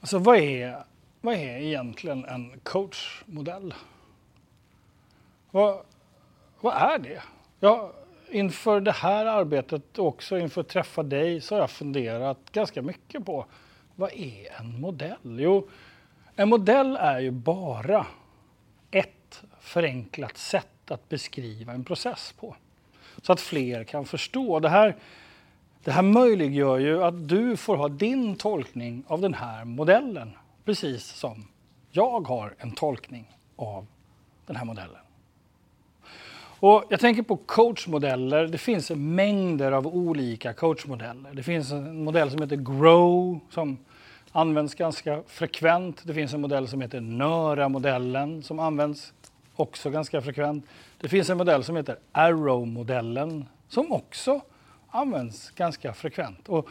Alltså vad är, vad är egentligen en coachmodell? Vad, vad är det? Jag, inför det här arbetet och också inför att träffa dig så har jag funderat ganska mycket på vad är en modell? Jo, en modell är ju bara ett förenklat sätt att beskriva en process på. Så att fler kan förstå. Det här, det här möjliggör ju att du får ha din tolkning av den här modellen. Precis som jag har en tolkning av den här modellen. Och jag tänker på coachmodeller. Det finns mängder av olika coachmodeller. Det finns en modell som heter Grow som används ganska frekvent. Det finns en modell som heter Nöra-modellen som används också ganska frekvent. Det finns en modell som heter Arrow-modellen som också används ganska frekvent. Och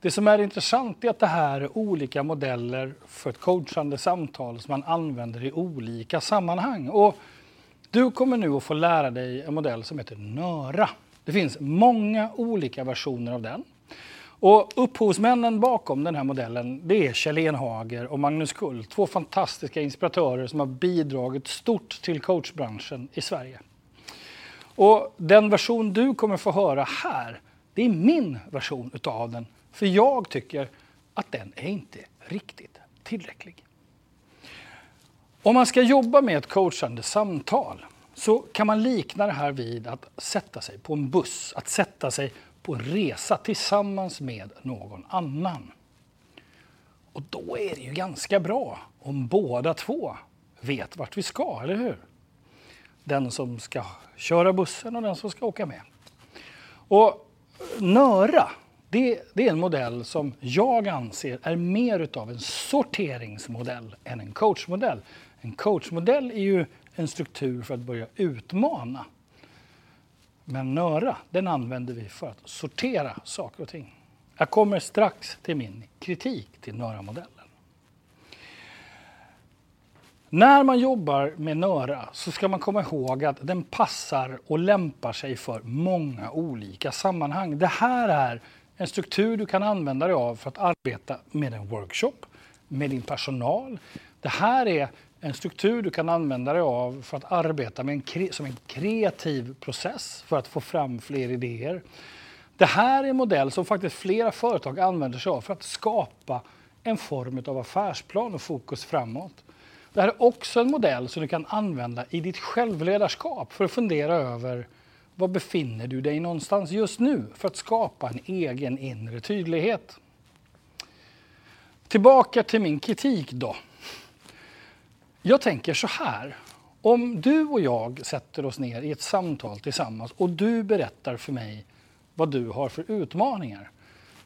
det som är intressant är att det här är olika modeller för ett coachande samtal som man använder i olika sammanhang. Och du kommer nu att få lära dig en modell som heter Nöra. Det finns många olika versioner av den. Och upphovsmännen bakom den här modellen det är Kjell Enhager och Magnus Kull. Två fantastiska inspiratörer som har bidragit stort till coachbranschen i Sverige. Och den version du kommer få höra här, det är min version utav den. För jag tycker att den är inte riktigt tillräcklig. Om man ska jobba med ett coachande samtal så kan man likna det här vid att sätta sig på en buss, att sätta sig på en resa tillsammans med någon annan. Och då är det ju ganska bra om båda två vet vart vi ska, eller hur? Den som ska köra bussen och den som ska åka med. Och Nöra, det, det, är en modell som jag anser är mer utav en sorteringsmodell än en coachmodell. En coachmodell är ju en struktur för att börja utmana. Men Nöra, den använder vi för att sortera saker och ting. Jag kommer strax till min kritik till Nöra-modellen. När man jobbar med Nöra så ska man komma ihåg att den passar och lämpar sig för många olika sammanhang. Det här är en struktur du kan använda dig av för att arbeta med en workshop, med din personal. Det här är en struktur du kan använda dig av för att arbeta med en, som en kreativ process för att få fram fler idéer. Det här är en modell som faktiskt flera företag använder sig av för att skapa en form av affärsplan och fokus framåt. Det här är också en modell som du kan använda i ditt självledarskap för att fundera över var befinner du dig någonstans just nu för att skapa en egen inre tydlighet. Tillbaka till min kritik då. Jag tänker så här. Om du och jag sätter oss ner i ett samtal tillsammans och du berättar för mig vad du har för utmaningar,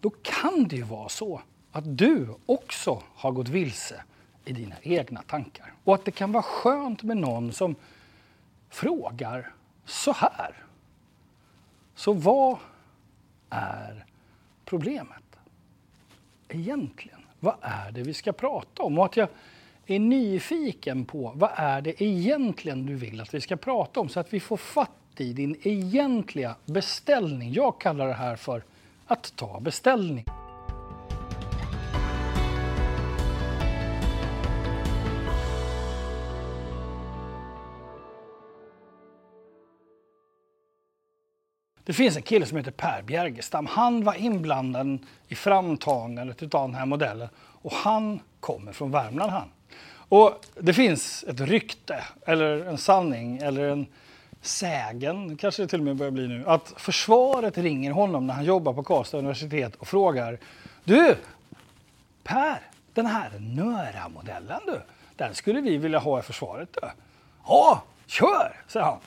då kan det ju vara så att du också har gått vilse i dina egna tankar. Och att det kan vara skönt med någon som frågar så här. Så vad är problemet egentligen? Vad är det vi ska prata om? Och att jag är nyfiken på vad är det egentligen du vill att vi ska prata om så att vi får fatt i din egentliga beställning. Jag kallar det här för att ta beställning. Det finns en kille som heter Per Bjergestam. Han var inblandad i framtagandet av den här modellen och han kommer från Värmland han. Och det finns ett rykte, eller en sanning, eller en sägen, kanske det till och med börjar bli nu, att försvaret ringer honom när han jobbar på Karlstad universitet och frågar Du, Per, den här Nöra-modellen du, den skulle vi vilja ha i försvaret du. Ja, kör, säger han.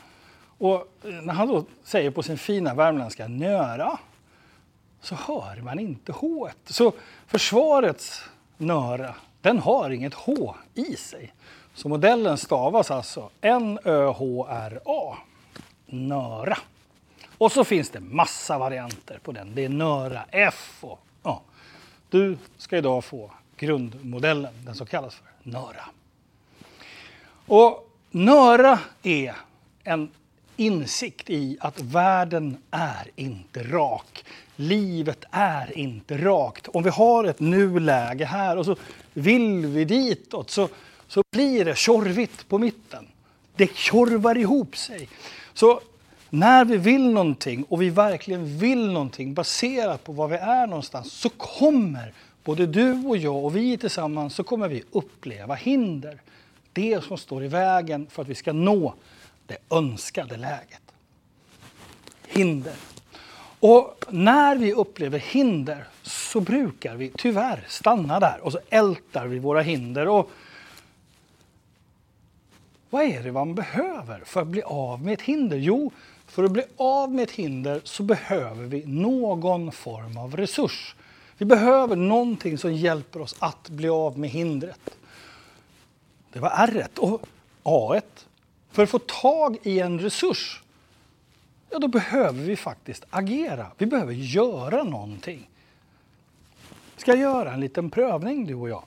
Och eh, när han då säger på sin fina värmländska Nöra så hör man inte H. Så försvarets Nöra den har inget H i sig. Så modellen stavas alltså N-Ö-H-R-A. Nöra. Och så finns det massa varianter på den. Det är Nöra F och ja. Du ska idag få grundmodellen, den som kallas för Nöra. Och Nöra är en insikt i att världen är inte rak. Livet är inte rakt. Om vi har ett nuläge här och så vill vi ditåt så, så blir det tjorvigt på mitten. Det tjorvar ihop sig. Så när vi vill någonting och vi verkligen vill någonting baserat på var vi är någonstans så kommer både du och jag och vi tillsammans så kommer vi uppleva hinder. Det som står i vägen för att vi ska nå det önskade läget. Hinder. Och när vi upplever hinder så brukar vi tyvärr stanna där och så ältar vi våra hinder. Och vad är det man behöver för att bli av med ett hinder? Jo, för att bli av med ett hinder så behöver vi någon form av resurs. Vi behöver någonting som hjälper oss att bli av med hindret. Det var R. Och A. För att få tag i en resurs, ja då behöver vi faktiskt agera. Vi behöver göra någonting. Ska jag göra en liten prövning du och jag?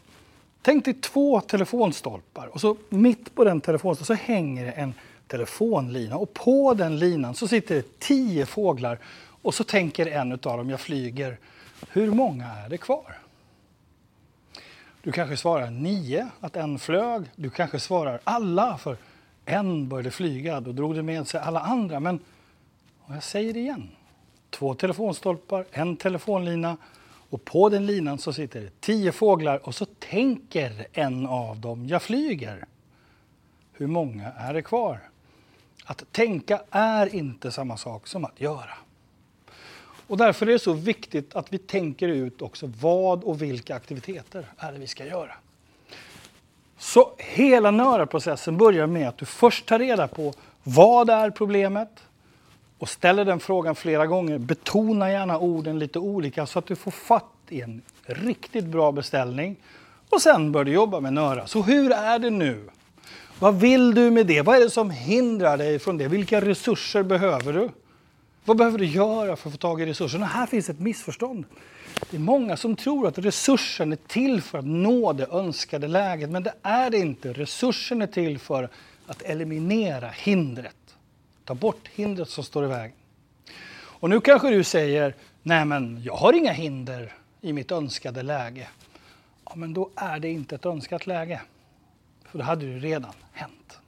Tänk dig två telefonstolpar och så mitt på den telefonstolpen så hänger det en telefonlina och på den linan så sitter det tio fåglar och så tänker en av dem, jag flyger, hur många är det kvar? Du kanske svarar nio, att en flög. Du kanske svarar alla, för en började flyga. Då drog det med sig alla andra. Men jag säger det igen. Två telefonstolpar, en telefonlina och på den linan så sitter det tio fåglar och så tänker en av dem, jag flyger. Hur många är det kvar? Att tänka är inte samma sak som att göra. Och därför är det så viktigt att vi tänker ut också vad och vilka aktiviteter är det vi ska göra. Så hela NÖRA-processen börjar med att du först tar reda på vad är problemet och ställer den frågan flera gånger. Betona gärna orden lite olika så att du får fatt i en riktigt bra beställning. Och sen börjar du jobba med Nöra. Så hur är det nu? Vad vill du med det? Vad är det som hindrar dig från det? Vilka resurser behöver du? Vad behöver du göra för att få tag i resurserna? Här finns ett missförstånd. Det är många som tror att resursen är till för att nå det önskade läget, men det är det inte. Resursen är till för att eliminera hindret. Ta bort hindret som står i vägen. Och nu kanske du säger, nej men jag har inga hinder i mitt önskade läge. Ja, men då är det inte ett önskat läge. För då hade det redan hänt.